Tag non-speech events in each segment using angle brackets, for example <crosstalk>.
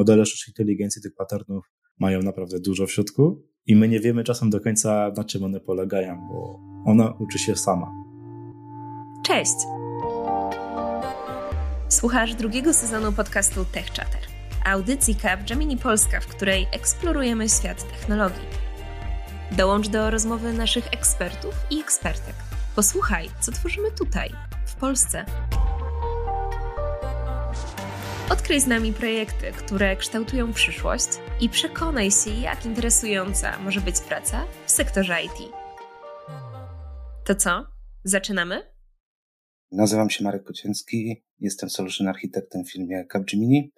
modele sztucznej inteligencji tych patternów mają naprawdę dużo w środku i my nie wiemy czasem do końca, na czym one polegają, bo ona uczy się sama. Cześć! Słuchasz drugiego sezonu podcastu Tech Chatter, audycji Gemini Polska, w której eksplorujemy świat technologii. Dołącz do rozmowy naszych ekspertów i ekspertek. Posłuchaj, co tworzymy tutaj, w Polsce. Odkryj z nami projekty, które kształtują przyszłość i przekonaj się, jak interesująca może być praca w sektorze IT. To co? Zaczynamy? Nazywam się Marek Kocięcki, jestem solution architektem w firmie Capgemini.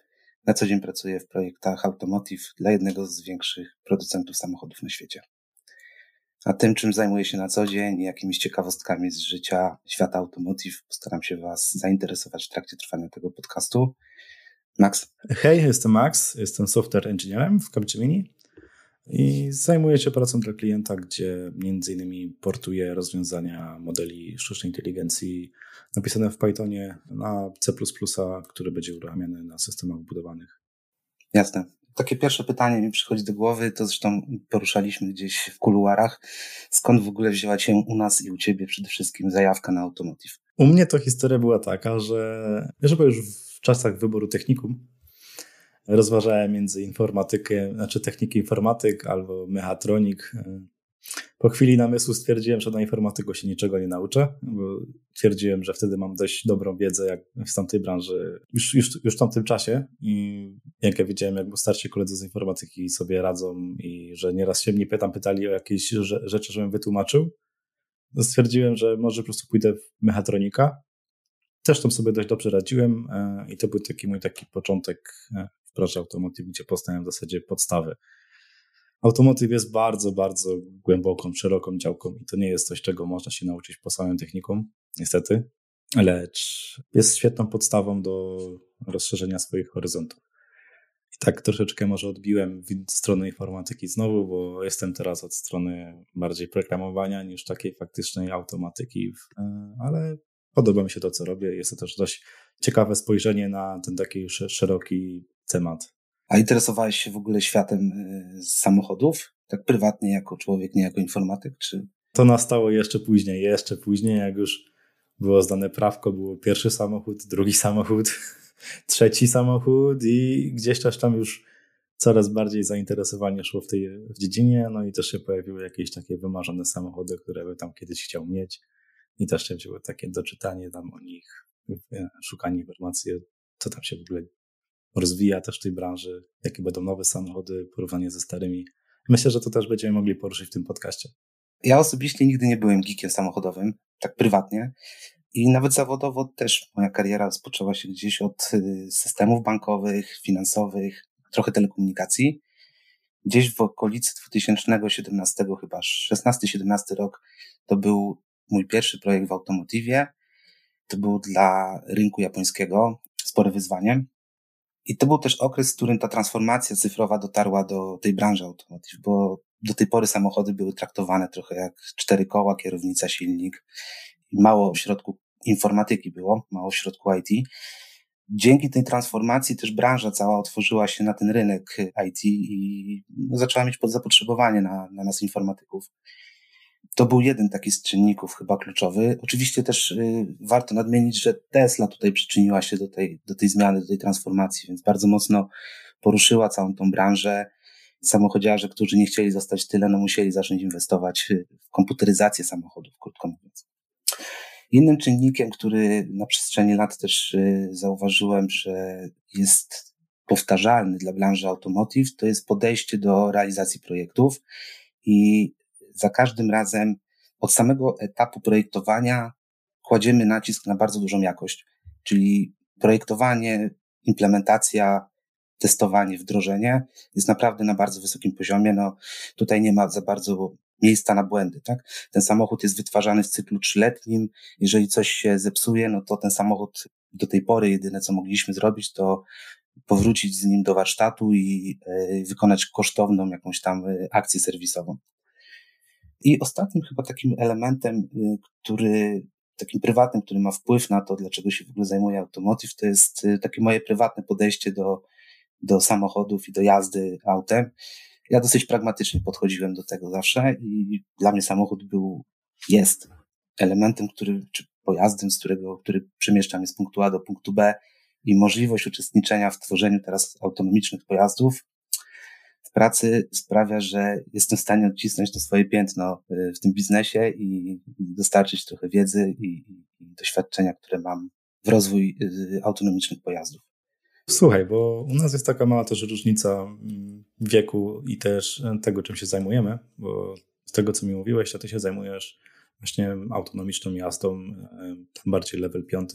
Na co dzień pracuję w projektach Automotive dla jednego z większych producentów samochodów na świecie. A tym, czym zajmuję się na co dzień jakimiś ciekawostkami z życia świata Automotive, postaram się Was zainteresować w trakcie trwania tego podcastu. Max. Hej, jestem Max, jestem software engineerem w Capgemini i zajmuję się pracą dla klienta, gdzie między innymi portuję rozwiązania modeli sztucznej inteligencji napisane w Pythonie na C++, który będzie uruchamiany na systemach budowanych. Jasne. Takie pierwsze pytanie mi przychodzi do głowy, to zresztą poruszaliśmy gdzieś w kuluarach. Skąd w ogóle wzięła się u nas i u ciebie przede wszystkim zajawka na automotive? U mnie to historia była taka, że, że już w czasach wyboru technikum rozważałem między informatykę, znaczy techniki informatyk albo mechatronik. Po chwili namysłu stwierdziłem, że na informatyku się niczego nie nauczę, bo twierdziłem, że wtedy mam dość dobrą wiedzę jak w tamtej branży już, już, już w tamtym czasie i jak ja wiedziałem, jak starsi koledzy z informatyki sobie radzą i że nieraz się mnie pytam, pytali o jakieś rzeczy, żebym wytłumaczył, stwierdziłem, że może po prostu pójdę w mechatronika. Też tam sobie dość dobrze radziłem e, i to był taki mój taki początek e, w branży automotive, gdzie poznałem w zasadzie podstawy. Automotive jest bardzo, bardzo głęboką, szeroką działką i to nie jest coś, czego można się nauczyć po samym technikum, niestety, lecz jest świetną podstawą do rozszerzenia swoich horyzontów. I tak troszeczkę może odbiłem w stronę informatyki znowu, bo jestem teraz od strony bardziej programowania niż takiej faktycznej automatyki, e, ale podoba mi się to, co robię. Jest to też dość ciekawe spojrzenie na ten taki szeroki temat. A interesowałeś się w ogóle światem y, samochodów? Tak prywatnie, jako człowiek, nie jako informatyk? Czy... To nastało jeszcze później, jeszcze później, jak już było zdane prawko, było pierwszy samochód, drugi samochód, <laughs> trzeci samochód i gdzieś też tam już coraz bardziej zainteresowanie szło w tej w dziedzinie, no i też się pojawiły jakieś takie wymarzone samochody, które by tam kiedyś chciał mieć i też się wzięło takie doczytanie tam o nich, szukanie informacji, co tam się w ogóle rozwija też w tej branży, jakie będą nowe samochody, porównanie ze starymi. Myślę, że to też będziemy mogli poruszyć w tym podcaście. Ja osobiście nigdy nie byłem geekiem samochodowym, tak prywatnie. I nawet zawodowo też moja kariera rozpoczęła się gdzieś od y, systemów bankowych, finansowych, trochę telekomunikacji. Gdzieś w okolicy 2017 chyba, 16-17 rok, to był mój pierwszy projekt w automotywie. To był dla rynku japońskiego spore wyzwanie. I to był też okres, w którym ta transformacja cyfrowa dotarła do tej branży automotive, bo do tej pory samochody były traktowane trochę jak cztery koła, kierownica, silnik. Mało w środku informatyki było, mało w środku IT. Dzięki tej transformacji też branża cała otworzyła się na ten rynek IT i zaczęła mieć podzapotrzebowanie na, na nas informatyków. To był jeden taki z czynników chyba kluczowy. Oczywiście też y, warto nadmienić, że Tesla tutaj przyczyniła się do tej, do tej zmiany, do tej transformacji, więc bardzo mocno poruszyła całą tą branżę. Samochodziarze, którzy nie chcieli zostać tyle, no musieli zacząć inwestować w komputeryzację samochodów, krótko mówiąc. Innym czynnikiem, który na przestrzeni lat też y, zauważyłem, że jest powtarzalny dla branży automotive, to jest podejście do realizacji projektów i za każdym razem od samego etapu projektowania kładziemy nacisk na bardzo dużą jakość, czyli projektowanie, implementacja, testowanie, wdrożenie jest naprawdę na bardzo wysokim poziomie. No, tutaj nie ma za bardzo miejsca na błędy, tak? Ten samochód jest wytwarzany w cyklu trzyletnim. Jeżeli coś się zepsuje, no to ten samochód do tej pory jedyne, co mogliśmy zrobić, to powrócić z nim do warsztatu i y, wykonać kosztowną jakąś tam y, akcję serwisową. I ostatnim chyba takim elementem, y, który takim prywatnym, który ma wpływ na to, dlaczego się w ogóle zajmuję automotive, to jest y, takie moje prywatne podejście do, do samochodów i do jazdy autem. Ja dosyć pragmatycznie podchodziłem do tego zawsze i dla mnie samochód był, jest elementem, który, czy pojazdem, z którego, który przemieszcza mnie z punktu A do punktu B i możliwość uczestniczenia w tworzeniu teraz autonomicznych pojazdów pracy sprawia, że jestem w stanie odcisnąć to swoje piętno y, w tym biznesie i, dostarczyć trochę wiedzy i, i doświadczenia, które mam w rozwój y, autonomicznych pojazdów. Słuchaj, bo u nas jest taka mała też różnica mm, wieku i też tego, czym się zajmujemy, bo z tego, co mi mówiłeś, to ty się zajmujesz właśnie autonomiczną jazdą, tam bardziej level 5.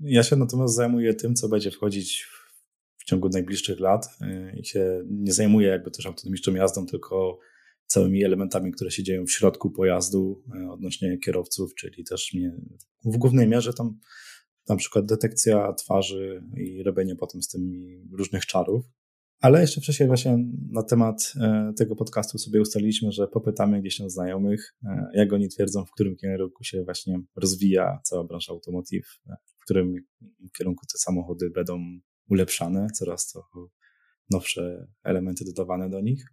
Ja się natomiast zajmuję tym, co będzie wchodzić w ciągu najbliższych lat y, i się nie zajmuję jakby też autonomiczną jazdą, tylko całymi elementami, które się dzieją w środku pojazdu y, odnośnie kierowców, czyli też mnie w głównej mierze tam na przykład detekcja twarzy i robienie potem z tym różnych czarów. Ale jeszcze wcześniej właśnie na temat e, tego podcastu sobie ustaliliśmy, że popytamy gdzieś tam znajomych, jak oni twierdzą, w którym kierunku się właśnie rozwija cała branża automotive, w którym kierunku te samochody będą ulepszane, coraz to nowsze elementy dodawane do nich.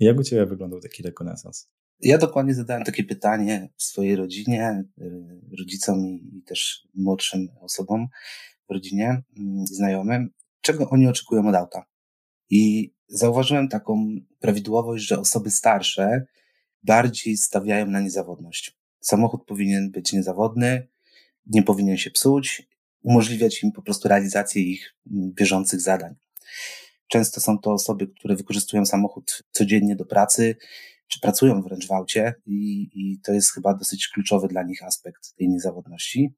Jak u Ciebie wyglądał taki rekonesans? Ja dokładnie zadałem takie pytanie swojej rodzinie, rodzicom i też młodszym osobom w rodzinie, mm, znajomym, czego oni oczekują od auta. I zauważyłem taką prawidłowość, że osoby starsze bardziej stawiają na niezawodność. Samochód powinien być niezawodny, nie powinien się psuć, umożliwiać im po prostu realizację ich bieżących zadań. Często są to osoby, które wykorzystują samochód codziennie do pracy, czy pracują wręcz w aucie i, i to jest chyba dosyć kluczowy dla nich aspekt tej niezawodności.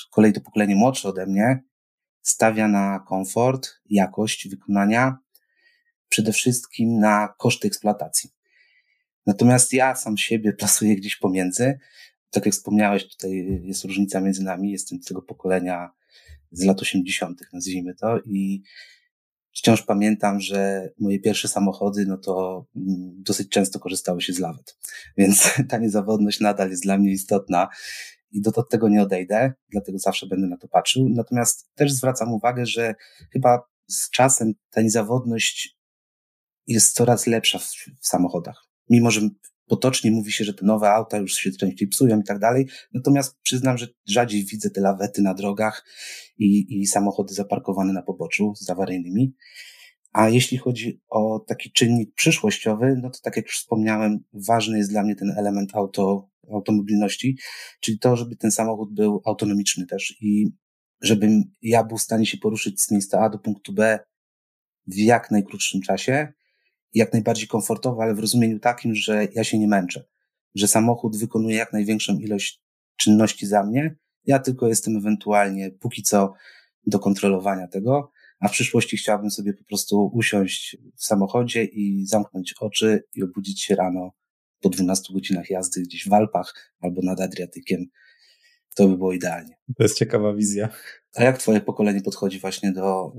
Z kolei to pokolenie młodsze ode mnie stawia na komfort, jakość wykonania, przede wszystkim na koszty eksploatacji. Natomiast ja sam siebie <laughs> plasuję gdzieś pomiędzy. Tak jak wspomniałeś, tutaj jest różnica między nami. Jestem z tego pokolenia z lat 80., nazwijmy to, i wciąż pamiętam, że moje pierwsze samochody, no to mm, dosyć często korzystały się z lawet. <laughs> Więc ta niezawodność nadal jest dla mnie istotna i do, do tego nie odejdę, dlatego zawsze będę na to patrzył. Natomiast też zwracam uwagę, że chyba z czasem ta niezawodność jest coraz lepsza w, w samochodach. Mimo, że potocznie mówi się, że te nowe auta już się częściej psują i tak dalej. Natomiast przyznam, że rzadziej widzę te lawety na drogach i, i samochody zaparkowane na poboczu z awaryjnymi. A jeśli chodzi o taki czynnik przyszłościowy, no to tak jak już wspomniałem, ważny jest dla mnie ten element auto, automobilności, czyli to, żeby ten samochód był autonomiczny też i żebym ja był w stanie się poruszyć z miejsca A do punktu B w jak najkrótszym czasie, jak najbardziej komfortowo, ale w rozumieniu takim, że ja się nie męczę, że samochód wykonuje jak największą ilość czynności za mnie, ja tylko jestem ewentualnie póki co do kontrolowania tego, a w przyszłości chciałbym sobie po prostu usiąść w samochodzie i zamknąć oczy i obudzić się rano po 12 godzinach jazdy gdzieś w Alpach albo nad Adriatykiem. To by było idealnie. To jest ciekawa wizja. A jak twoje pokolenie podchodzi właśnie do,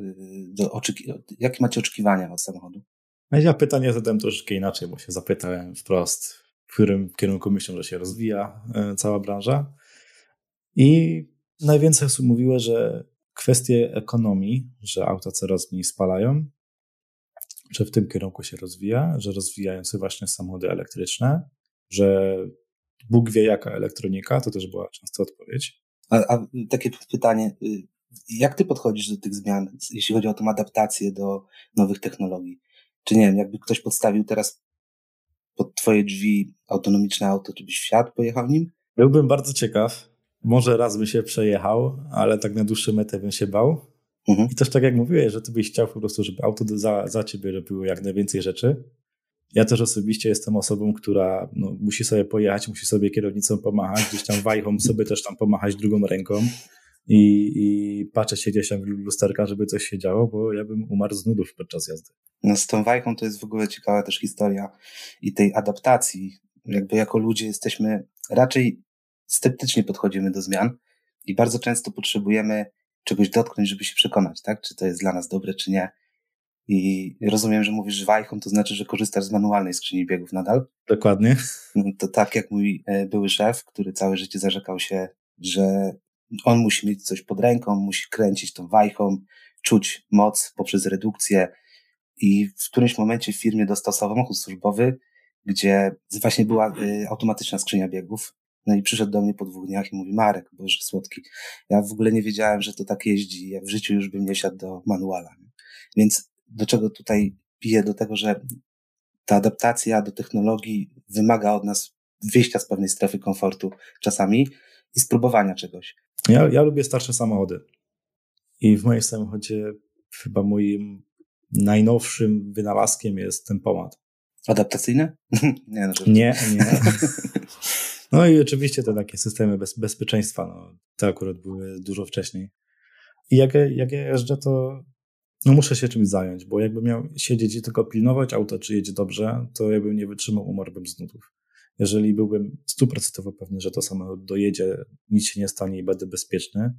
do oczekiwań? Jakie macie oczekiwania od samochodu? Ja pytanie zadałem troszeczkę inaczej, bo się zapytałem wprost, w którym kierunku myślą, że się rozwija e, cała branża. I najwięcej osób mówiło, że kwestie ekonomii, że auta coraz mniej spalają, że w tym kierunku się rozwija, że rozwijają się właśnie samochody elektryczne, że Bóg wie jaka elektronika, to też była często odpowiedź. A, a takie pytanie, y, jak ty podchodzisz do tych zmian, jeśli chodzi o tą adaptację do nowych technologii? Czy nie wiem, jakby ktoś podstawił teraz pod twoje drzwi autonomiczne auto, czy byś w świat pojechał nim? Byłbym bardzo ciekaw. Może raz by się przejechał, ale tak na dłuższą metę bym się bał. Mhm. I też tak jak mówiłeś, że ty byś chciał po prostu, żeby auto za, za ciebie robiło jak najwięcej rzeczy. Ja też osobiście jestem osobą, która no, musi sobie pojechać, musi sobie kierownicą pomachać, gdzieś tam wajchą sobie też tam pomachać drugą ręką i, i patrzeć się gdzieś tam w lusterka, żeby coś się działo, bo ja bym umarł z nudów podczas jazdy. No z tą wajchą to jest w ogóle ciekawa też historia i tej adaptacji. Jakby jako ludzie jesteśmy raczej sceptycznie podchodzimy do zmian i bardzo często potrzebujemy czegoś dotknąć, żeby się przekonać, tak? Czy to jest dla nas dobre, czy nie. I rozumiem, że mówisz, wajchą to znaczy, że korzystasz z manualnej skrzyni biegów nadal. Dokładnie. No to tak jak mój e, były szef, który całe życie zarzekał się, że on musi mieć coś pod ręką, musi kręcić tą wajchą, czuć moc poprzez redukcję i w którymś momencie w firmie dostał samochód służbowy, gdzie właśnie była y, automatyczna skrzynia biegów. No i przyszedł do mnie po dwóch dniach i mówi, Marek, Boże słodki, ja w ogóle nie wiedziałem, że to tak jeździ, ja w życiu już bym nie siadł do manuala. Więc do czego tutaj piję? Do tego, że ta adaptacja do technologii wymaga od nas wyjścia z pewnej strefy komfortu czasami i spróbowania czegoś. Ja, ja lubię starsze samochody. I w moim samochodzie chyba moim najnowszym wynalazkiem jest ten pomad. Adaptacyjny? <laughs> nie, no, nie, nie. <laughs> No i oczywiście te takie systemy bez, bezpieczeństwa, no, te akurat były dużo wcześniej. I jak, jak ja jeżdżę, to no muszę się czymś zająć, bo jakbym miał siedzieć i tylko pilnować auto, czy jedzie dobrze, to ja bym nie wytrzymał, umarłbym z nudów. Jeżeli byłbym stuprocentowo pewny, że to samochód dojedzie, nic się nie stanie i będę bezpieczny,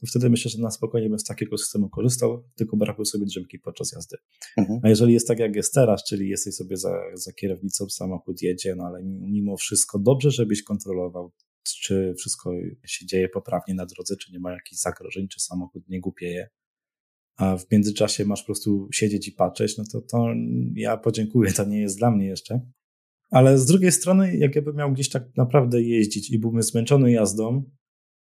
to wtedy myślę, że na spokojnie bym z takiego systemu korzystał, tylko brakuje sobie drzemki podczas jazdy. Mhm. A jeżeli jest tak, jak jest teraz, czyli jesteś sobie za, za kierownicą, samochód jedzie, no ale mimo wszystko dobrze, żebyś kontrolował, czy wszystko się dzieje poprawnie na drodze, czy nie ma jakichś zagrożeń, czy samochód nie głupieje, a w międzyczasie masz po prostu siedzieć i patrzeć, no to, to ja podziękuję, to nie jest dla mnie jeszcze. Ale z drugiej strony, jak ja bym miał gdzieś tak naprawdę jeździć i byłbym zmęczony jazdą,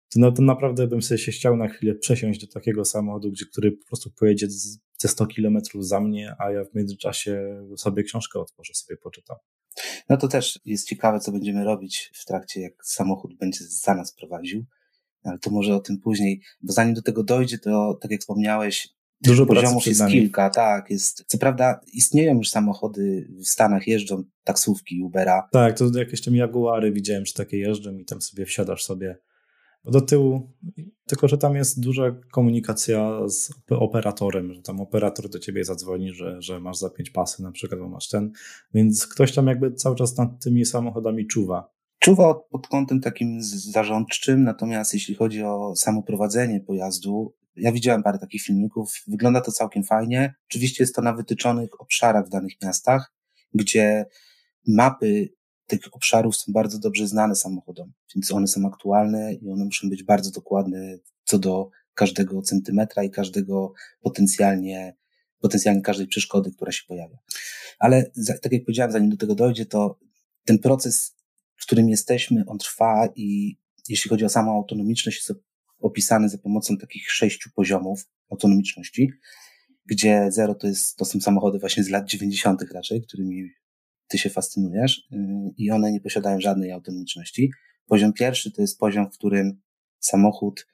to, to naprawdę bym sobie się chciał na chwilę przesiąść do takiego samochodu, gdzie, który po prostu pojedzie ze 100 kilometrów za mnie, a ja w międzyczasie sobie książkę otworzę, sobie poczytam. No to też jest ciekawe, co będziemy robić w trakcie, jak samochód będzie za nas prowadził, ale to może o tym później, bo zanim do tego dojdzie, to tak jak wspomniałeś, Dużo poziomów jest kilka, tak. Jest, co prawda istnieją już samochody w Stanach, jeżdżą taksówki Ubera. Tak, to jakieś tam Jaguary widziałem, że takie jeżdżą i tam sobie wsiadasz sobie do tyłu, tylko że tam jest duża komunikacja z operatorem, że tam operator do ciebie zadzwoni, że, że masz za pięć pasy na przykład, bo masz ten, więc ktoś tam jakby cały czas nad tymi samochodami czuwa. Czuwa pod kątem takim zarządczym, natomiast jeśli chodzi o samo prowadzenie pojazdu, ja widziałem parę takich filmików, wygląda to całkiem fajnie. Oczywiście jest to na wytyczonych obszarach w danych miastach, gdzie mapy tych obszarów są bardzo dobrze znane samochodom, więc one są aktualne i one muszą być bardzo dokładne co do każdego centymetra i każdego potencjalnie, potencjalnie każdej przeszkody, która się pojawia. Ale tak jak powiedziałem, zanim do tego dojdzie, to ten proces, w którym jesteśmy, on trwa i jeśli chodzi o samą autonomiczność, jest opisany za pomocą takich sześciu poziomów autonomiczności, gdzie zero to, jest, to są samochody właśnie z lat 90. raczej, którymi ty się fascynujesz y, i one nie posiadają żadnej autonomiczności. Poziom pierwszy to jest poziom, w którym samochód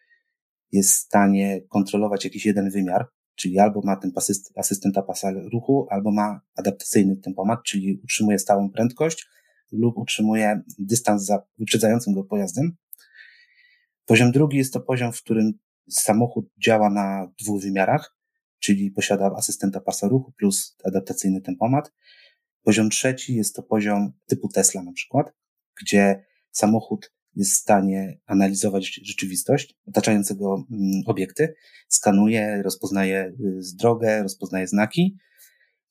jest w stanie kontrolować jakiś jeden wymiar, czyli albo ma ten asystenta pasa ruchu, albo ma adaptacyjny tempomat, czyli utrzymuje stałą prędkość lub utrzymuje dystans za wyprzedzającym go pojazdem. Poziom drugi jest to poziom, w którym samochód działa na dwóch wymiarach, czyli posiada asystenta pasa ruchu plus adaptacyjny tempomat. Poziom trzeci jest to poziom typu Tesla na przykład, gdzie samochód jest w stanie analizować rzeczywistość otaczającego mm, obiekty, skanuje, rozpoznaje y, drogę, rozpoznaje znaki.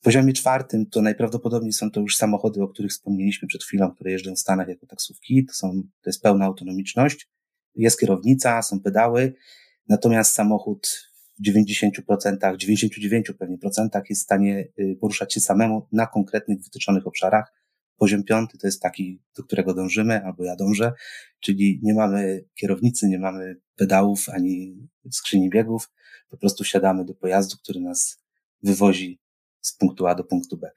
W poziomie czwartym to najprawdopodobniej są to już samochody, o których wspomnieliśmy przed chwilą, które jeżdżą w Stanach jako taksówki. To, są, to jest pełna autonomiczność. Jest kierownica, są pedały, natomiast samochód w 90%, 99 pewnie procentach jest w stanie y, poruszać się samemu na konkretnych wytyczonych obszarach. Poziom piąty to jest taki, do którego dążymy, albo ja dążę, czyli nie mamy kierownicy, nie mamy pedałów ani skrzyni biegów, po prostu siadamy do pojazdu, który nas wywozi z punktu A do punktu B.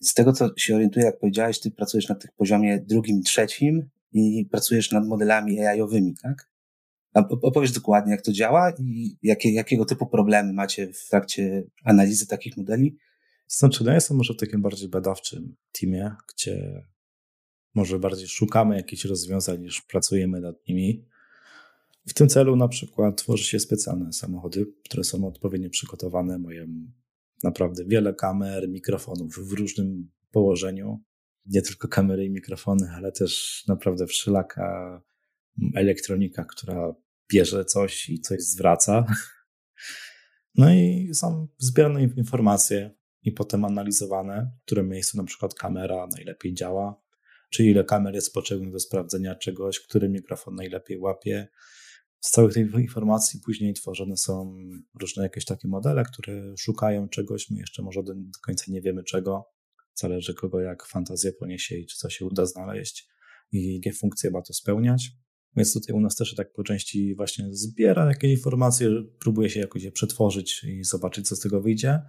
Z tego, co się orientuję, jak powiedziałeś, ty pracujesz na tych poziomie drugim i trzecim i pracujesz nad modelami AI-owymi, tak? Opowiedz dokładnie, jak to działa i jakie, jakiego typu problemy macie w trakcie analizy takich modeli? Znaczy, no ja jestem może w takim bardziej badawczym teamie, gdzie może bardziej szukamy jakichś rozwiązań niż pracujemy nad nimi. W tym celu na przykład tworzy się specjalne samochody, które są odpowiednio przygotowane, mają naprawdę wiele kamer, mikrofonów w różnym położeniu. Nie tylko kamery i mikrofony, ale też naprawdę wszelaka elektronika, która bierze coś i coś zwraca. No i są zbierane informacje i potem analizowane, w którym miejscu na przykład kamera najlepiej działa, czy ile kamer jest potrzebnych do sprawdzenia czegoś, który mikrofon najlepiej łapie, z całych tych informacji później tworzone są różne jakieś takie modele, które szukają czegoś, my jeszcze może do, do końca nie wiemy czego, zależy kogo jak fantazja poniesie i czy coś się uda znaleźć i jakie funkcje ma to spełniać. Więc tutaj u nas też tak po części właśnie zbiera jakieś informacje, próbuje się jakoś je przetworzyć i zobaczyć, co z tego wyjdzie,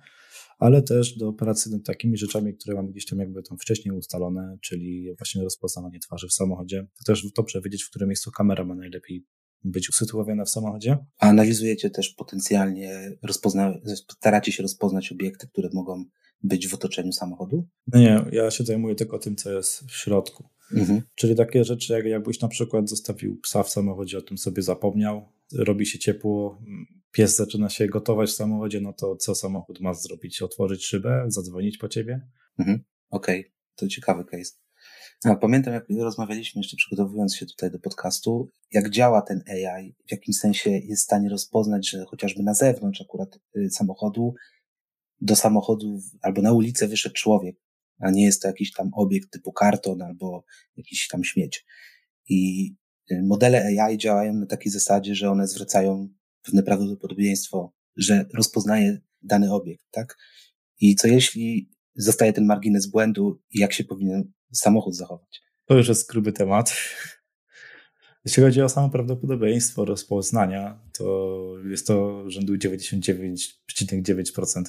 ale też do pracy nad takimi rzeczami, które mamy gdzieś tam jakby tam wcześniej ustalone, czyli właśnie rozpoznawanie twarzy w samochodzie. To też dobrze wiedzieć, w którym miejscu kamera ma najlepiej być usytuowana w samochodzie. A analizujecie też potencjalnie, staracie się rozpoznać obiekty, które mogą być w otoczeniu samochodu? No nie, ja się zajmuję tylko tym, co jest w środku. Mhm. Czyli takie rzeczy, jak jakbyś na przykład zostawił psa w samochodzie, o tym sobie zapomniał, robi się ciepło, pies zaczyna się gotować w samochodzie, no to co samochód ma zrobić? Otworzyć szybę, zadzwonić po ciebie? Mhm. Okej, okay. to ciekawy case. A, pamiętam, jak rozmawialiśmy jeszcze przygotowując się tutaj do podcastu, jak działa ten AI, w jakim sensie jest w stanie rozpoznać, że chociażby na zewnątrz akurat y, samochodu, do samochodu albo na ulicę wyszedł człowiek, a nie jest to jakiś tam obiekt typu karton albo jakiś tam śmieć. I y, modele AI działają na takiej zasadzie, że one zwracają pewne prawdopodobieństwo, że rozpoznaje dany obiekt, tak? I co jeśli zostaje ten margines błędu i jak się powinien samochód zachować? To już jest gruby temat. Jeśli chodzi o samo prawdopodobieństwo rozpoznania, to jest to rzędu 99,9%,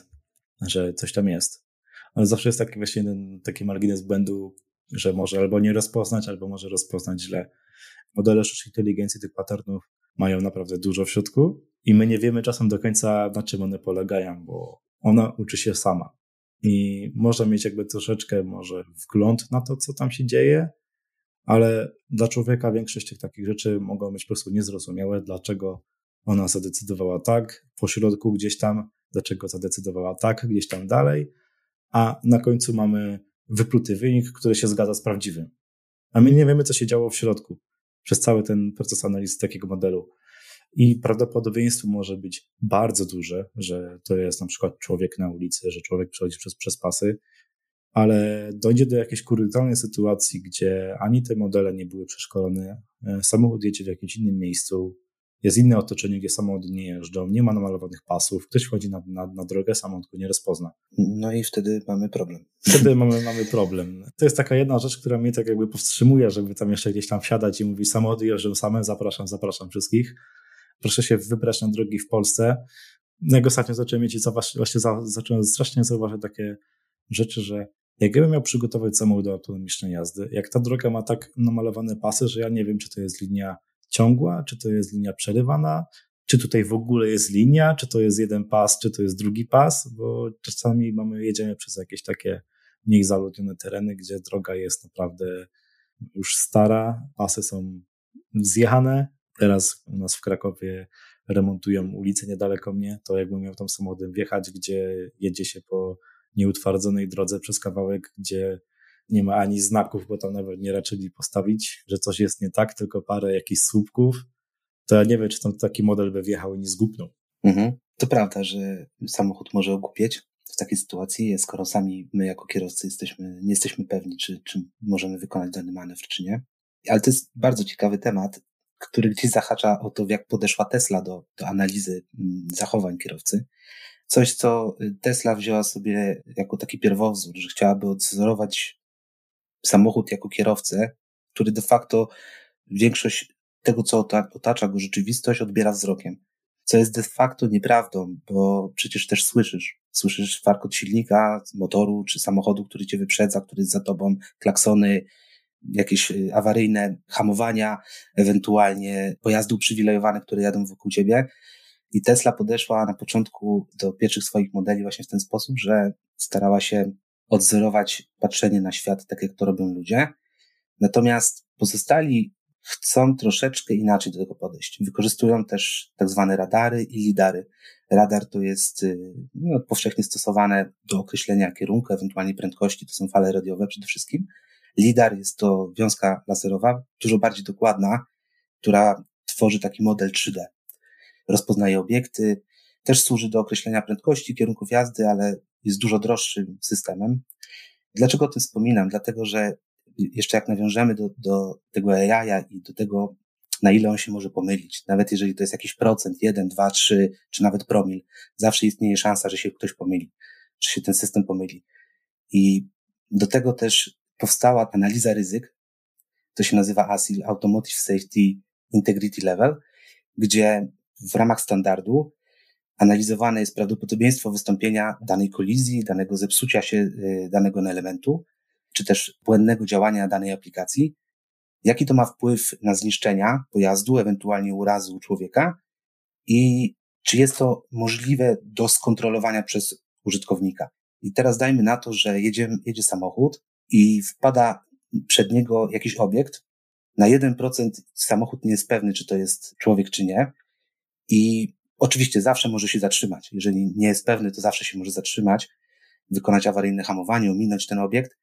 że coś tam jest. Ale zawsze jest taki właśnie jeden, taki margines błędu, że może albo nie rozpoznać, albo może rozpoznać źle. Modele sztucznej inteligencji tych patternów mają naprawdę dużo w środku i my nie wiemy czasem do końca, na czym one polegają, bo ona uczy się sama i może mieć jakby troszeczkę może wgląd na to, co tam się dzieje, ale dla człowieka większość tych takich rzeczy mogą być po prostu niezrozumiałe, dlaczego ona zadecydowała tak, po środku gdzieś tam, dlaczego zadecydowała tak, gdzieś tam dalej, a na końcu mamy wypluty wynik, który się zgadza z prawdziwym. A my nie wiemy, co się działo w środku przez cały ten proces analizy takiego modelu. I prawdopodobieństwo może być bardzo duże, że to jest na przykład człowiek na ulicy, że człowiek przechodzi przez, przez pasy, ale dojdzie do jakiejś kuriozalnej sytuacji, gdzie ani te modele nie były przeszkolone, e, samochód jedzie w jakimś innym miejscu, jest inne otoczenie, gdzie samochody nie jeżdżą, nie ma namalowanych pasów, ktoś wchodzi na, na, na drogę, samochód go nie rozpozna. No i wtedy mamy problem. Wtedy mamy, mamy problem. To jest taka jedna rzecz, która mnie tak jakby powstrzymuje, żeby tam jeszcze gdzieś tam wsiadać i mówić samochody jeżdżą same, zapraszam, zapraszam wszystkich. Proszę się wybrać na drogi w Polsce. Jak ostatnio zacząłem mieć, właśnie za, zacząłem strasznie zauważyć takie rzeczy, że jak ja bym miał przygotować samochód do autonomicznej jazdy, jak ta droga ma tak namalowane pasy, że ja nie wiem, czy to jest linia ciągła, czy to jest linia przerywana, czy tutaj w ogóle jest linia, czy to jest jeden pas, czy to jest drugi pas, bo czasami mamy, jedziemy przez jakieś takie mniej zaludnione tereny, gdzie droga jest naprawdę już stara, pasy są zjechane. Teraz u nas w Krakowie remontują ulicę niedaleko mnie, to jakbym miał tam samochodem wjechać, gdzie jedzie się po nieutwardzonej drodze przez kawałek, gdzie nie ma ani znaków, bo tam nawet nie raczyli postawić, że coś jest nie tak, tylko parę jakichś słupków, to ja nie wiem, czy tam taki model by wjechał i nie zgubnął. Mhm. To prawda, że samochód może ogłupieć w takiej sytuacji, skoro sami my jako kierowcy jesteśmy, nie jesteśmy pewni, czy, czy możemy wykonać dany manewr, czy nie. Ale to jest bardzo ciekawy temat, który gdzieś zahacza o to, jak podeszła Tesla do, do analizy mm, zachowań kierowcy. Coś, co Tesla wzięła sobie jako taki pierwowzór, że chciałaby odzorować samochód jako kierowcę, który de facto większość tego, co otacza go rzeczywistość, odbiera wzrokiem. Co jest de facto nieprawdą, bo przecież też słyszysz. Słyszysz warkot silnika, motoru czy samochodu, który cię wyprzedza, który jest za tobą, klaksony, jakieś y, awaryjne hamowania, ewentualnie pojazdy uprzywilejowane, które jadą wokół ciebie. I Tesla podeszła na początku do pierwszych swoich modeli właśnie w ten sposób, że starała się odzorować patrzenie na świat tak, jak to robią ludzie. Natomiast pozostali chcą troszeczkę inaczej do tego podejść. Wykorzystują też tak zwane radary i lidary. Radar to jest y, no, powszechnie stosowane do określenia kierunku, ewentualnie prędkości, to są fale radiowe przede wszystkim. Lidar jest to wiązka laserowa, dużo bardziej dokładna, która tworzy taki model 3D. Rozpoznaje obiekty, też służy do określenia prędkości, kierunków jazdy, ale jest dużo droższym systemem. Dlaczego o tym wspominam? Dlatego, że jeszcze jak nawiążemy do, do tego AI i do tego, na ile on się może pomylić. Nawet jeżeli to jest jakiś procent, jeden, dwa, trzy, czy nawet promil, zawsze istnieje szansa, że się ktoś pomyli, że się ten system pomyli. I do tego też powstała analiza ryzyk, to się nazywa ASIL, Automotive Safety Integrity Level, gdzie w ramach standardu analizowane jest prawdopodobieństwo wystąpienia danej kolizji, danego zepsucia się y, danego elementu, czy też błędnego działania danej aplikacji, jaki to ma wpływ na zniszczenia pojazdu, ewentualnie urazu człowieka i czy jest to możliwe do skontrolowania przez użytkownika. I teraz dajmy na to, że jedzie, jedzie samochód i wpada przed niego jakiś obiekt. Na 1% samochód nie jest pewny, czy to jest człowiek, czy nie. I oczywiście zawsze może się zatrzymać. Jeżeli nie jest pewny, to zawsze się może zatrzymać, wykonać awaryjne hamowanie, ominąć ten obiekt.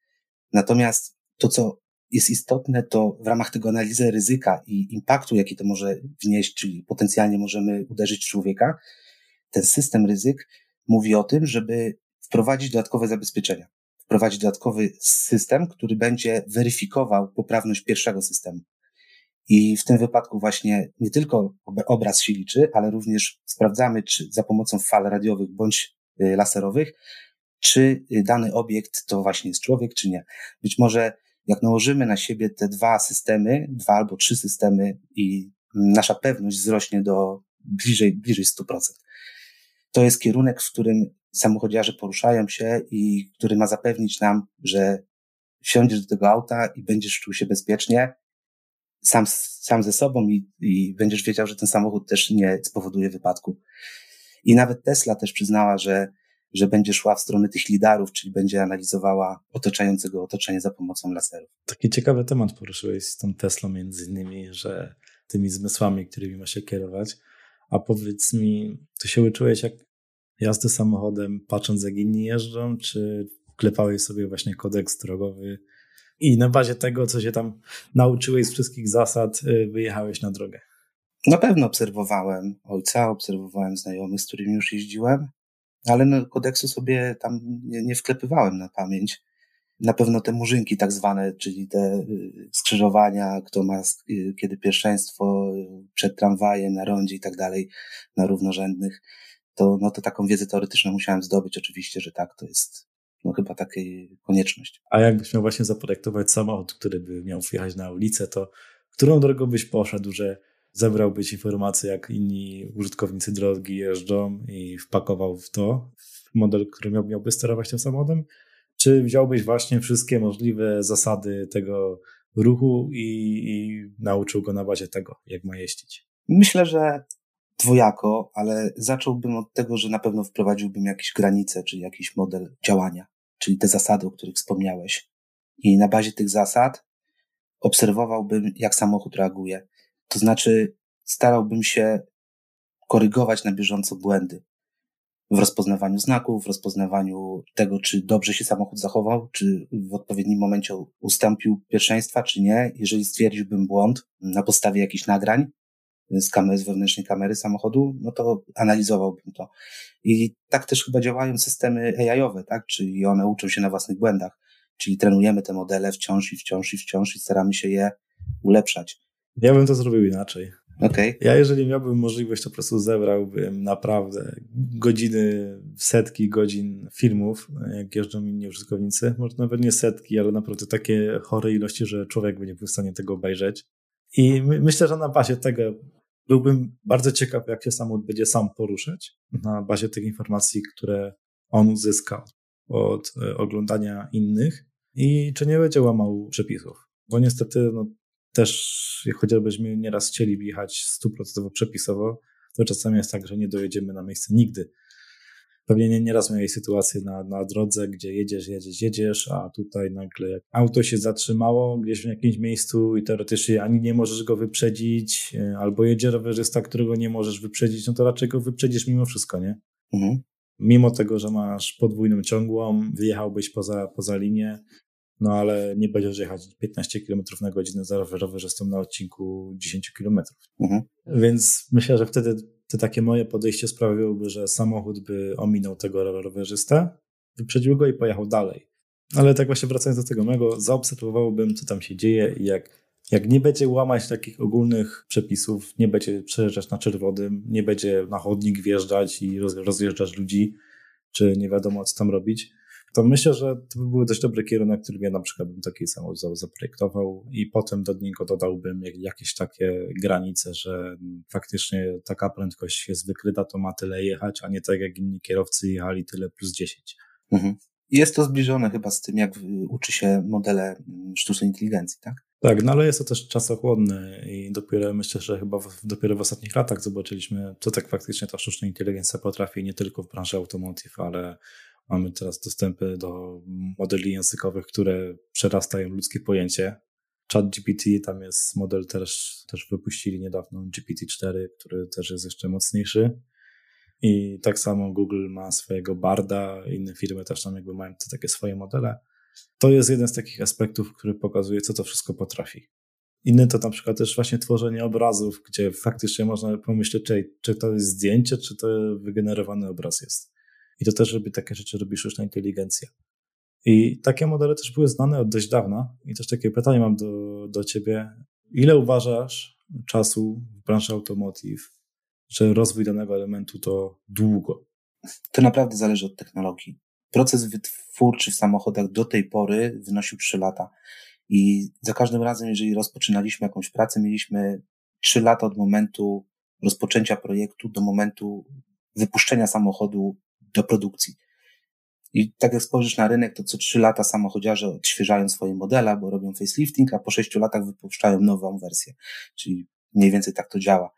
Natomiast to, co jest istotne, to w ramach tego analizy ryzyka i impaktu, jaki to może wnieść, czyli potencjalnie możemy uderzyć człowieka, ten system ryzyk mówi o tym, żeby wprowadzić dodatkowe zabezpieczenia, wprowadzić dodatkowy system, który będzie weryfikował poprawność pierwszego systemu. I w tym wypadku właśnie nie tylko obraz się liczy, ale również sprawdzamy, czy za pomocą fal radiowych bądź y, laserowych, czy dany obiekt to właśnie jest człowiek, czy nie. Być może jak nałożymy na siebie te dwa systemy, dwa albo trzy systemy i nasza pewność wzrośnie do bliżej, bliżej 100%. To jest kierunek, w którym samochodziarze poruszają się i który ma zapewnić nam, że wsiądziesz do tego auta i będziesz czuł się bezpiecznie, sam, sam ze sobą i, i będziesz wiedział, że ten samochód też nie spowoduje wypadku. I nawet Tesla też przyznała, że, że będzie szła w stronę tych lidarów, czyli będzie analizowała otaczającego otoczenie za pomocą laserów. Taki ciekawy temat poruszyłeś z tą Teslą między innymi, że tymi zmysłami, którymi ma się kierować. A powiedz mi, ty się uczyłeś jak jazdy samochodem, patrząc jak inni jeżdżą, czy klepałeś sobie właśnie kodeks drogowy i na bazie tego, co się tam nauczyłeś z wszystkich zasad, y, wyjechałeś na drogę? Na pewno obserwowałem ojca, obserwowałem znajomych, z którymi już jeździłem, ale no, kodeksu sobie tam nie, nie wklepywałem na pamięć. Na pewno te murzynki tak zwane, czyli te y, skrzyżowania, kto ma y, kiedy pierwszeństwo przed tramwajem, na rondzie i tak dalej, na równorzędnych, to, no to taką wiedzę teoretyczną musiałem zdobyć oczywiście, że tak, to jest no chyba takiej konieczność. A jakbyś miał właśnie zaprojektować samochód, który by miał wjechać na ulicę, to którą drogą byś poszedł, że zebrałbyś informacje, jak inni użytkownicy drogi jeżdżą i wpakował w to model, który miał, miałby sterować tym samochodem? Czy wziąłbyś właśnie wszystkie możliwe zasady tego ruchu i, i nauczył go na bazie tego, jak ma jeździć? Myślę, że dwojako, ale zacząłbym od tego, że na pewno wprowadziłbym jakieś granice, czy jakiś model działania, czyli te zasady, o których wspomniałeś. I na bazie tych zasad obserwowałbym, jak samochód reaguje. To znaczy, starałbym się korygować na bieżąco błędy w rozpoznawaniu znaków, w rozpoznawaniu tego, czy dobrze się samochód zachował, czy w odpowiednim momencie ustąpił pierwszeństwa, czy nie. Jeżeli stwierdziłbym błąd na podstawie jakichś nagrań, z kamery, z wewnętrznej kamery samochodu, no to analizowałbym to. I tak też chyba działają systemy AI-owe, tak? Czyli one uczą się na własnych błędach. Czyli trenujemy te modele wciąż i wciąż i wciąż i staramy się je ulepszać. Ja bym to zrobił inaczej. Okay. Ja, jeżeli miałbym możliwość, to po prostu zebrałbym naprawdę godziny, setki godzin filmów, jak jeżdżą inni użytkownicy. Może nawet nie setki, ale naprawdę takie chore ilości, że człowiek będzie w stanie tego obejrzeć. I my, myślę, że na bazie tego Byłbym bardzo ciekaw, jak się samochód będzie sam poruszać na bazie tych informacji, które on uzyskał od e, oglądania innych i czy nie będzie łamał przepisów. Bo niestety no, też chociażbyśmy nieraz chcieli jechać stuprocentowo przepisowo, to czasami jest tak, że nie dojedziemy na miejsce nigdy. Pewnie nie, nieraz miałeś sytuację na, na drodze, gdzie jedziesz, jedziesz, jedziesz, a tutaj nagle auto się zatrzymało gdzieś w jakimś miejscu i teoretycznie ani nie możesz go wyprzedzić, e, albo jedzie rowerzysta, którego nie możesz wyprzedzić, no to raczej go wyprzedzisz mimo wszystko, nie? Mhm. Mimo tego, że masz podwójną ciągłą, wyjechałbyś poza, poza linię, no ale nie będziesz jechać 15 km na godzinę za rowerzystą na odcinku 10 km. Mhm. Więc myślę, że wtedy to takie moje podejście sprawiłoby, że samochód by ominął tego rowerzystę, wyprzedził go i pojechał dalej. Ale tak właśnie wracając do tego mego, zaobserwowałbym, co tam się dzieje i jak Jak nie będzie łamać takich ogólnych przepisów, nie będzie przejeżdżać na czerwonym, nie będzie na chodnik wjeżdżać i rozjeżdżać ludzi, czy nie wiadomo co tam robić, to myślę, że to by był dość dobry kierunek, który ja na przykład bym taki samochód zaprojektował i potem do niego dodałbym jakieś takie granice, że faktycznie taka prędkość jest wykryta, to ma tyle jechać, a nie tak jak inni kierowcy jechali tyle plus 10. Mhm. Jest to zbliżone chyba z tym, jak uczy się modele mm, sztucznej inteligencji, tak? Tak, no ale jest to też czasochłodne i dopiero myślę, że chyba w, dopiero w ostatnich latach zobaczyliśmy, co tak faktycznie ta sztuczna inteligencja potrafi nie tylko w branży automotive, ale Mamy teraz dostępy do modeli językowych, które przerastają ludzkie pojęcie. Chat GPT, tam jest model też, też wypuścili niedawno, GPT-4, który też jest jeszcze mocniejszy. I tak samo Google ma swojego Barda, inne firmy też tam jakby mają te takie swoje modele. To jest jeden z takich aspektów, który pokazuje, co to wszystko potrafi. Inny to na przykład też właśnie tworzenie obrazów, gdzie faktycznie można pomyśleć, czy, czy to jest zdjęcie, czy to wygenerowany obraz jest. I to też robi takie rzeczy, robi sztuczna inteligencja. I takie modele też były znane od dość dawna. I też takie pytanie mam do, do ciebie. Ile uważasz czasu w branży automotive, że rozwój danego elementu to długo? To naprawdę zależy od technologii. Proces wytwórczy w samochodach do tej pory wynosił 3 lata. I za każdym razem, jeżeli rozpoczynaliśmy jakąś pracę, mieliśmy 3 lata od momentu rozpoczęcia projektu do momentu wypuszczenia samochodu do produkcji. I tak jak spojrzysz na rynek, to co trzy lata samochodziarze odświeżają swoje modele, bo robią facelifting, a po sześciu latach wypuszczają nową wersję. Czyli mniej więcej tak to działa.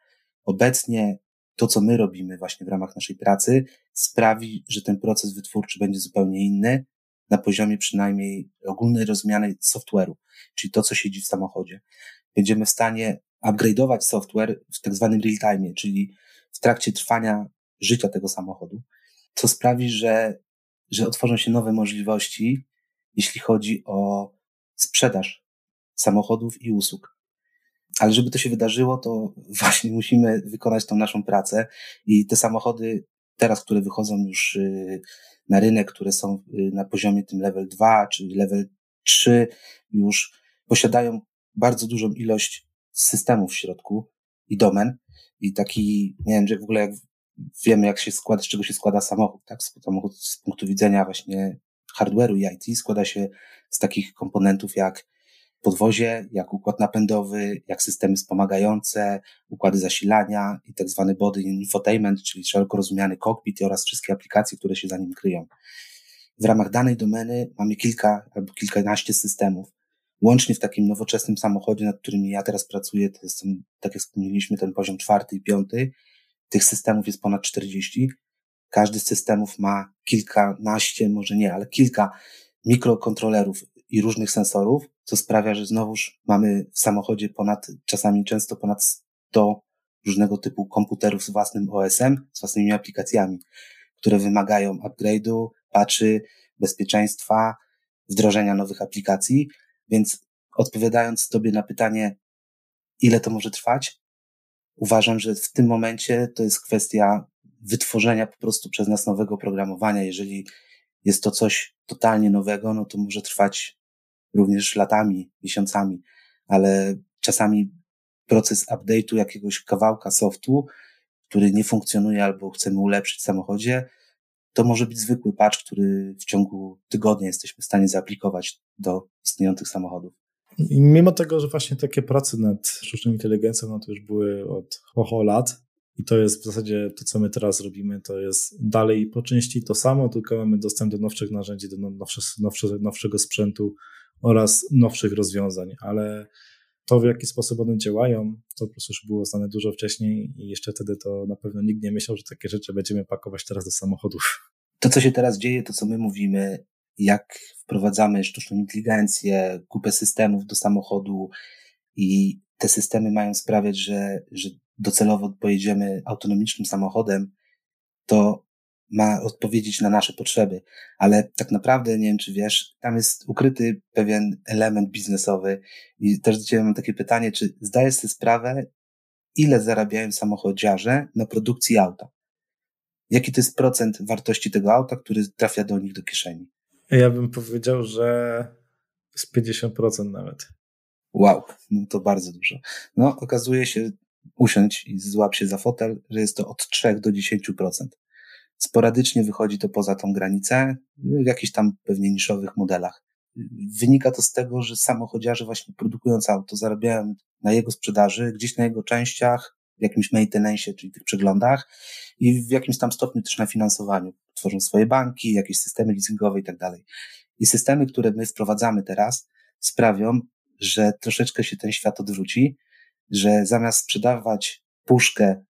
Obecnie to, co my robimy właśnie w ramach naszej pracy, sprawi, że ten proces wytwórczy będzie zupełnie inny, na poziomie przynajmniej ogólnej rozmiany software'u, czyli to, co siedzi w samochodzie. Będziemy w stanie upgrade'ować software w tak zwanym real time, czyli w trakcie trwania życia tego samochodu co sprawi, że, że otworzą się nowe możliwości, jeśli chodzi o sprzedaż samochodów i usług. Ale żeby to się wydarzyło, to <laughs> właśnie musimy wykonać tą naszą pracę i te samochody teraz, które wychodzą już y, na rynek, które są y, na poziomie tym level 2 czy level 3, już posiadają bardzo dużą ilość systemów w środku i domen. I taki, nie wiem, że w ogóle jak wiemy, jak się składa, z czego się składa samochód, tak? Samochód z punktu widzenia właśnie hardware'u i IT składa się z takich komponentów jak podwozie, jak układ napędowy, jak systemy wspomagające, układy zasilania i tak zwany body infotainment, czyli szeroko rozumiany cockpit oraz wszystkie aplikacje, które się za nim kryją. W ramach danej domeny mamy kilka albo kilkanaście systemów. Łącznie w takim nowoczesnym samochodzie, nad którym ja teraz pracuję, to jest, tak jak wspomnieliśmy, ten poziom czwarty i piąty, tych systemów jest ponad 40. Każdy z systemów ma kilkanaście, może nie, ale kilka mikrokontrolerów i różnych sensorów, co sprawia, że znowuż mamy w samochodzie ponad, czasami często ponad 100 różnego typu komputerów z własnym OSM, z własnymi aplikacjami, które wymagają upgrade'u, patchy, bezpieczeństwa, wdrożenia nowych aplikacji. Więc odpowiadając Tobie na pytanie, ile to może trwać, uważam, że w tym momencie to jest kwestia wytworzenia po prostu przez nas nowego programowania. Jeżeli jest to coś totalnie nowego, no to może trwać również latami, miesiącami, ale czasami proces update'u jakiegoś kawałka softu, który nie funkcjonuje albo chcemy ulepszyć w samochodzie, to może być zwykły patch, który w ciągu tygodnia jesteśmy w stanie zaaplikować do istniejących samochodów. I mimo tego, że właśnie takie prace nad sztuczną inteligencją, no to już były od ho lat i to jest w zasadzie to, co my teraz robimy, to jest dalej po części to samo, tylko mamy dostęp do nowszych narzędzi, do nowsze, nowsze, nowszego sprzętu oraz nowszych rozwiązań, ale to, w jaki sposób one działają, to po prostu już było znane dużo wcześniej i jeszcze wtedy to na pewno nikt nie myślał, że takie rzeczy będziemy pakować teraz do samochodów. To, co się teraz dzieje, to, co my mówimy, jak wprowadzamy sztuczną inteligencję, kupę systemów do samochodu i te systemy mają sprawiać, że, że docelowo pojedziemy autonomicznym samochodem, to ma odpowiedzieć na nasze potrzeby. Ale tak naprawdę, nie wiem czy wiesz, tam jest ukryty pewien element biznesowy i też do Ciebie mam takie pytanie, czy zdajesz sobie sprawę, ile zarabiają samochodziarze na produkcji auta? Jaki to jest procent wartości tego auta, który trafia do nich do kieszeni? Ja bym powiedział, że z 50% nawet. Wow, no to bardzo dużo. No, okazuje się, usiądź i złap się za fotel, że jest to od 3 do 10%. Sporadycznie wychodzi to poza tą granicę, w jakichś tam pewnie niszowych modelach. Wynika to z tego, że samochodziarze właśnie produkując auto zarabiają na jego sprzedaży, gdzieś na jego częściach, jakimś maintenance, czyli tych przeglądach i w jakimś tam stopniu też na finansowaniu. Tworzą swoje banki, jakieś systemy leasingowe i tak dalej. I systemy, które my wprowadzamy teraz, sprawią, że troszeczkę się ten świat odwróci, że zamiast sprzedawać puszkę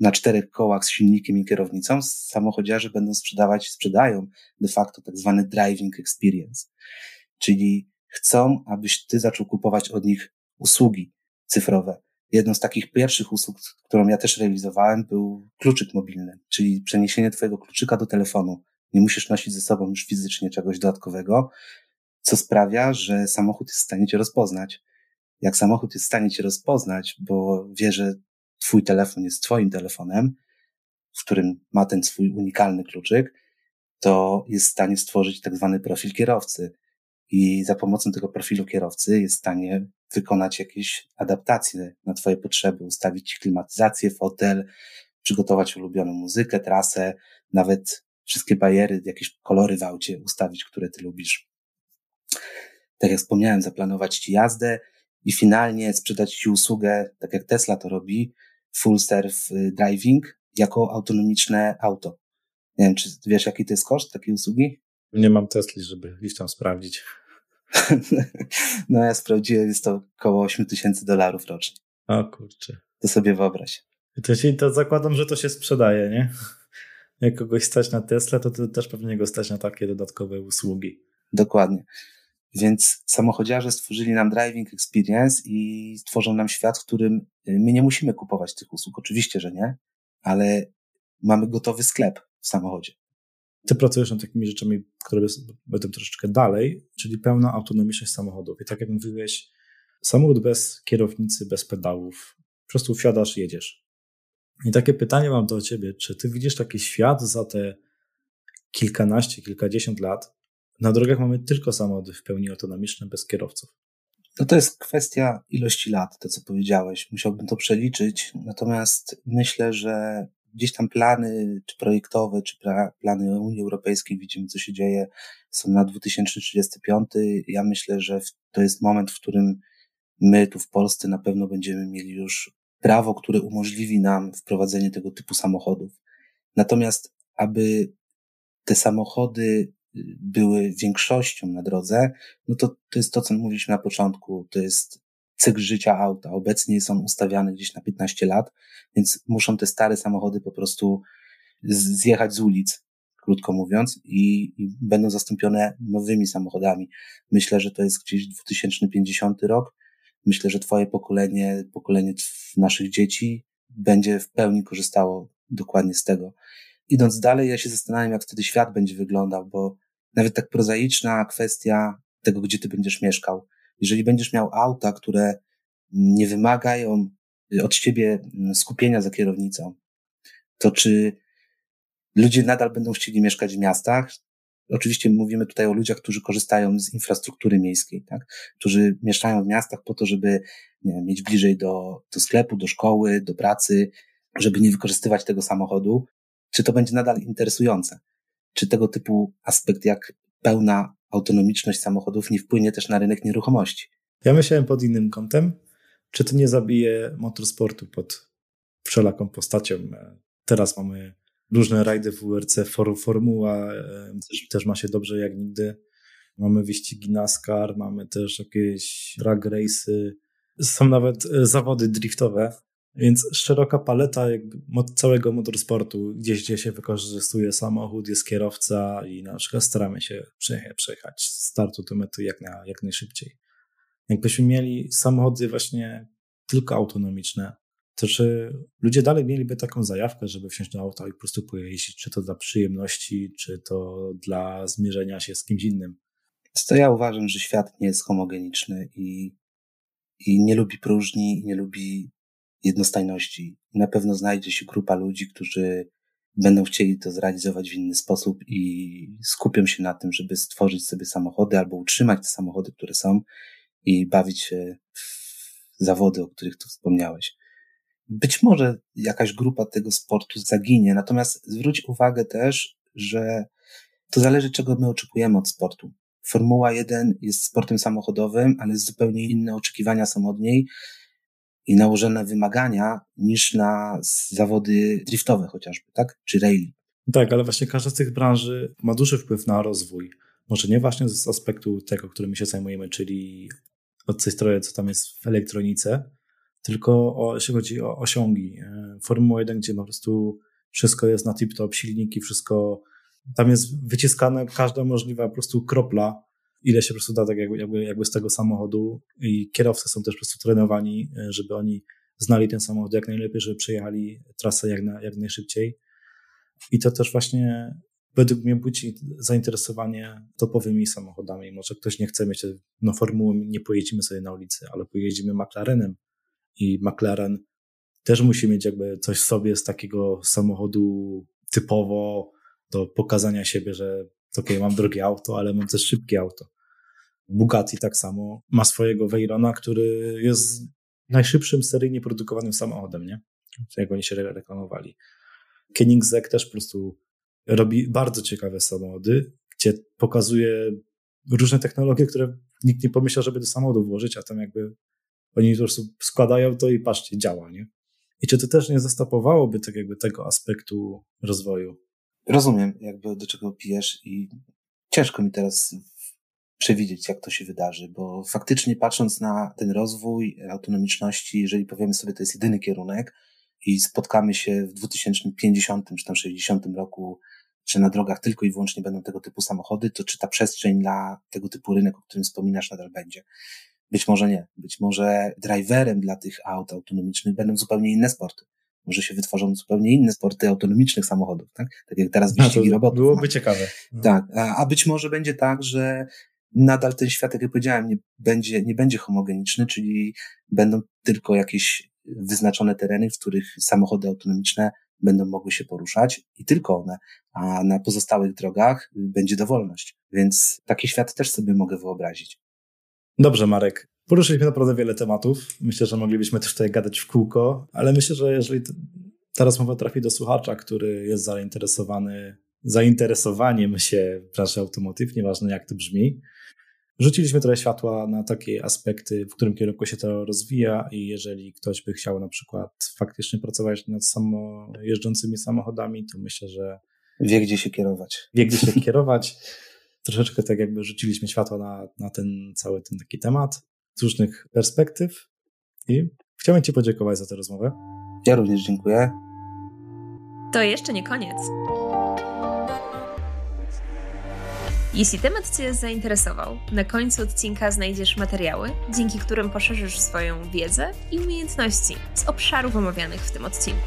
na czterech kołach z silnikiem i kierownicą, samochodziarze będą sprzedawać, sprzedają de facto tak zwany driving experience. Czyli chcą, abyś ty zaczął kupować od nich usługi cyfrowe. Jedną z takich pierwszych usług, którą ja też realizowałem, był kluczyk mobilny, czyli przeniesienie twojego kluczyka do telefonu. Nie musisz nosić ze sobą już fizycznie czegoś dodatkowego, co sprawia, że samochód jest w stanie cię rozpoznać. Jak samochód jest w stanie cię rozpoznać, bo wie, że twój telefon jest twoim telefonem, w którym ma ten swój unikalny kluczyk, to jest w stanie stworzyć tak zwany profil kierowcy. I za pomocą tego profilu kierowcy jest w stanie wykonać jakieś adaptacje na Twoje potrzeby, ustawić klimatyzację, fotel, przygotować ulubioną muzykę, trasę, nawet wszystkie bariery, jakieś kolory w aucie ustawić, które Ty lubisz. Tak jak wspomniałem, zaplanować Ci jazdę i finalnie sprzedać Ci usługę, tak jak Tesla to robi, full self driving jako autonomiczne auto. Nie wiem, czy wiesz, jaki to jest koszt takiej usługi? Nie mam Tesli, żeby gdzieś tam sprawdzić. <laughs> no ja sprawdziłem, jest to około 8 tysięcy dolarów rocznie. O kurczę. To sobie wyobraź. To, się, to zakładam, że to się sprzedaje, nie? <laughs> Jak kogoś stać na Tesla, to, to też pewnie go stać na takie dodatkowe usługi. Dokładnie. Więc samochodziarze stworzyli nam driving experience i stworzą nam świat, w którym y, my nie musimy kupować tych usług. Oczywiście, że nie, ale mamy gotowy sklep w samochodzie. Ty pracujesz nad takimi rzeczami, które będą troszeczkę dalej, czyli pełna autonomiczność samochodów. I tak jak mówiłeś, samochód bez kierownicy, bez pedałów, po prostu wsiadasz, jedziesz. I takie pytanie mam do ciebie, czy ty widzisz taki świat za te kilkanaście, kilkadziesiąt lat? Na drogach mamy tylko samochody w pełni autonomiczne, bez kierowców. No to jest kwestia ilości lat, to co powiedziałeś. Musiałbym to przeliczyć. Natomiast myślę, że gdzieś tam plany, czy projektowe, czy plany Unii Europejskiej, widzimy, co się dzieje, są na 2035. Ja myślę, że to jest moment, w którym my tu w Polsce na pewno będziemy mieli już prawo, które umożliwi nam wprowadzenie tego typu samochodów. Natomiast, aby te samochody były większością na drodze, no to to jest to, co mówiliśmy na początku, to jest cykl życia auta. Obecnie jest on ustawiany gdzieś na 15 lat, więc muszą te stare samochody po prostu zjechać z ulic, krótko mówiąc, i, i będą zastąpione nowymi samochodami. Myślę, że to jest gdzieś 2050 rok. Myślę, że twoje pokolenie, pokolenie naszych dzieci będzie w pełni korzystało dokładnie z tego. Idąc dalej, ja się zastanawiam, jak wtedy świat będzie wyglądał, bo nawet tak prozaiczna kwestia tego, gdzie ty będziesz mieszkał. Jeżeli będziesz miał auta, które nie wymagają od ciebie skupienia za kierownicą, to czy ludzie nadal będą chcieli mieszkać w miastach? Oczywiście mówimy tutaj o ludziach, którzy korzystają z infrastruktury miejskiej, tak? którzy mieszkają w miastach po to, żeby nie, mieć bliżej do, do sklepu, do szkoły, do pracy, żeby nie wykorzystywać tego samochodu. Czy to będzie nadal interesujące? Czy tego typu aspekt jak pełna autonomiczność samochodów nie wpłynie też na rynek nieruchomości. Ja myślałem pod innym kątem, czy to nie zabije motorsportu pod wszelaką postacią. Teraz mamy różne rajdy w WRC, Formuła też, też ma się dobrze jak nigdy. Mamy wyścigi NASCAR, mamy też jakieś drag race'y, są nawet e, zawody driftowe, więc szeroka paleta jakby całego motorsportu, gdzieś gdzie się wykorzystuje samochód, jest kierowca i na przykład staramy się przejechać z startu do mety jak, na, jak najszybciej. Jakbyśmy mieli samochody właśnie tylko autonomiczne, to czy ludzie dalej mieliby taką zajawkę, żeby wsiąść do auta i po prostu pojeździć, czy to dla przyjemności, czy to dla zmierzenia się z kimś innym? To ja uważam, że świat nie jest homogeniczny i, i nie lubi próżni, nie lubi jednostajności. Na pewno znajdzie się grupa ludzi, którzy będą chcieli to zrealizować w inny sposób i skupią się na tym, żeby stworzyć sobie samochody albo utrzymać te samochody, które są i bawić się w zawody, o których tu wspomniałeś. Być może jakaś grupa tego sportu zaginie, natomiast zwróć uwagę też, że to zależy, czego my oczekujemy od sportu. Formuła 1 jest sportem samochodowym, ale jest zupełnie inne oczekiwania są od niej i nałożone wymagania niż na zawody driftowe chociażby, tak? Czy rally. Tak, ale właśnie każda z tych branży ma duży wpływ na rozwój. Może nie właśnie z aspektu tego, którym się zajmujemy, czyli od tej strony, co tam jest w elektronice, tylko o, jeśli chodzi o osiągi. E, Formuła 1, gdzie po prostu wszystko jest na tip-top, silniki, wszystko, tam jest wyciskane każda możliwa po prostu kropla, ile się po prostu da tak jakby, jakby, jakby z tego samochodu i kierowcy są też po prostu trenowani, e, żeby oni znali ten samochód jak najlepiej, żeby przejechali trasę jak, na, jak najszybciej. I to też właśnie według mnie budzi zainteresowanie topowymi samochodami. Może ktoś nie chce mieć, no formułą nie pojedziemy sobie na ulicy, ale pojedziemy McLarenem i McLaren też musi mieć jakby coś w sobie z takiego samochodu typowo do pokazania siebie, że ok, mam drogie auto, ale mam też szybkie auto. Bugatti tak samo ma swojego Veyrona, który jest najszybszym seryjnie produkowanym samochodem, nie? Jak oni się reklamowali. Koenigsegg też po prostu robi bardzo ciekawe samochody, gdzie pokazuje różne technologie, które nikt nie pomyślał, żeby do samochodu włożyć, a tam jakby oni po prostu składają to i patrzcie, działa, nie? I czy to też nie zastopowałoby tak jakby tego aspektu rozwoju? Rozumiem, jakby do czego pijesz i ciężko mi teraz przewidzieć, jak to się wydarzy, bo faktycznie patrząc na ten rozwój autonomiczności, jeżeli powiemy sobie, to jest jedyny kierunek i spotkamy się w 2050 czy tam 60 roku, że na drogach tylko i wyłącznie będą tego typu samochody, to czy ta przestrzeń dla tego typu rynek, o którym wspominasz, nadal będzie? Być może nie. Być może driverem dla tych aut autonomicznych będą zupełnie inne sporty. Może się wytworzą zupełnie inne sporty autonomicznych samochodów, tak? Tak jak teraz wyścigi robotów. Byłoby ciekawe. No. Tak. A, a być może będzie tak, że nadal ten świat, jak ja powiedziałem, nie będzie, nie będzie homogeniczny, czyli będą tylko jakieś wyznaczone tereny, w których samochody autonomiczne będą mogły się poruszać i tylko one, a na pozostałych drogach będzie dowolność. Więc taki świat też sobie mogę wyobrazić. Dobrze, Marek. Poruszyliśmy naprawdę wiele tematów. Myślę, że moglibyśmy też tutaj gadać w kółko, ale myślę, że jeżeli ta rozmowa trafi do słuchacza, który jest zainteresowany zainteresowaniem się w branży automotive, nieważne jak to brzmi, rzuciliśmy trochę światła na takie aspekty, w którym kierunku się to rozwija i jeżeli ktoś by chciał na przykład faktycznie pracować nad samo jeżdżącymi samochodami, to myślę, że wie gdzie się kierować. Wie gdzie się <laughs> kierować troszeczkę tak jakby rzuciliśmy światło na, na ten cały ten taki temat z różnych perspektyw i chciałem Ci podziękować za tę rozmowę. Ja również dziękuję. To jeszcze nie koniec. Jeśli temat Cię zainteresował, na końcu odcinka znajdziesz materiały, dzięki którym poszerzysz swoją wiedzę i umiejętności z obszarów omawianych w tym odcinku.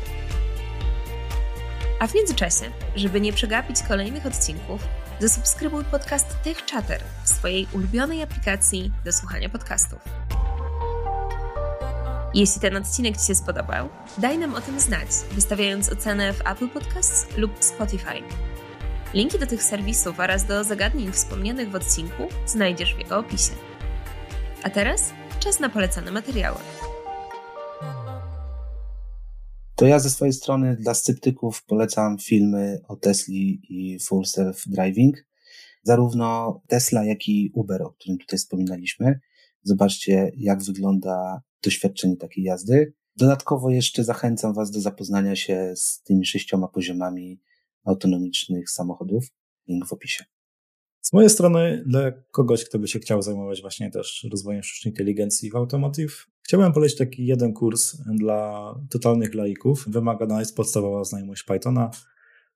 A w międzyczasie, żeby nie przegapić kolejnych odcinków, zasubskrybuj podcast Tech Chatter w swojej ulubionej aplikacji do słuchania podcastów. Jeśli ten odcinek Ci się spodobał, daj nam o tym znać, wystawiając ocenę w Apple Podcasts lub Spotify. Linki do tych serwisów oraz do zagadnień wspomnianych w odcinku znajdziesz w jego opisie. A teraz czas na polecane materiały. To ja ze swojej strony dla sceptyków polecam filmy o Tesli i Full Self Driving. Zarówno Tesla, jak i Uber, o którym tutaj wspominaliśmy. Zobaczcie, jak wygląda doświadczenie takiej jazdy. Dodatkowo jeszcze zachęcam Was do zapoznania się z tymi sześcioma poziomami autonomicznych samochodów. Link w opisie. Z mojej strony, dla kogoś, kto by się chciał zajmować właśnie też rozwojem sztucznej inteligencji w Automotive, chciałbym polecić taki jeden kurs dla totalnych laików. Wymagana jest podstawowa znajomość Pythona.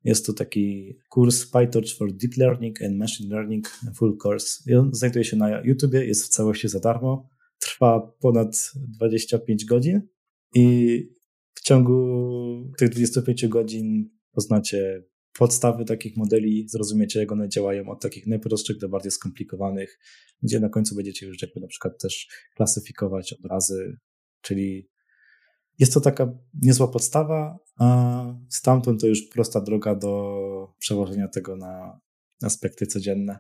Jest to taki kurs PyTorch for Deep Learning and Machine Learning Full Course. I on znajduje się na YouTubie, jest w całości za darmo. Trwa ponad 25 godzin i w ciągu tych 25 godzin poznacie podstawy takich modeli, zrozumiecie, jak one działają od takich najprostszych do bardziej skomplikowanych, gdzie na końcu będziecie już jakby na przykład też klasyfikować obrazy, czyli jest to taka niezła podstawa, a stamtąd to już prosta droga do przełożenia tego na aspekty codzienne.